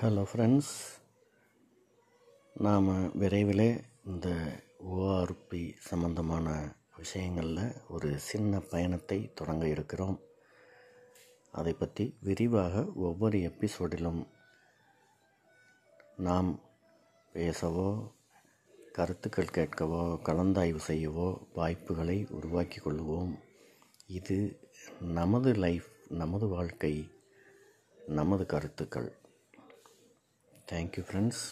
Hello friends நாம் விரைவில் இந்த ஓஆர்பி சம்பந்தமான விஷயங்களில் ஒரு சின்ன பயணத்தை தொடங்க இருக்கிறோம். அதை பற்றி விரிவாக ஒவ்வொரு எபிசோடிலும் நாம் பேசவோ கருத்துக்கள் கேட்கவோ கலந்தாய்வு செய்யவோ வாய்ப்புகளை உருவாக்கி கொள்வோம். இது நமது லைஃப் நமது வாழ்க்கை நமது கருத்துக்கள். Thank you friends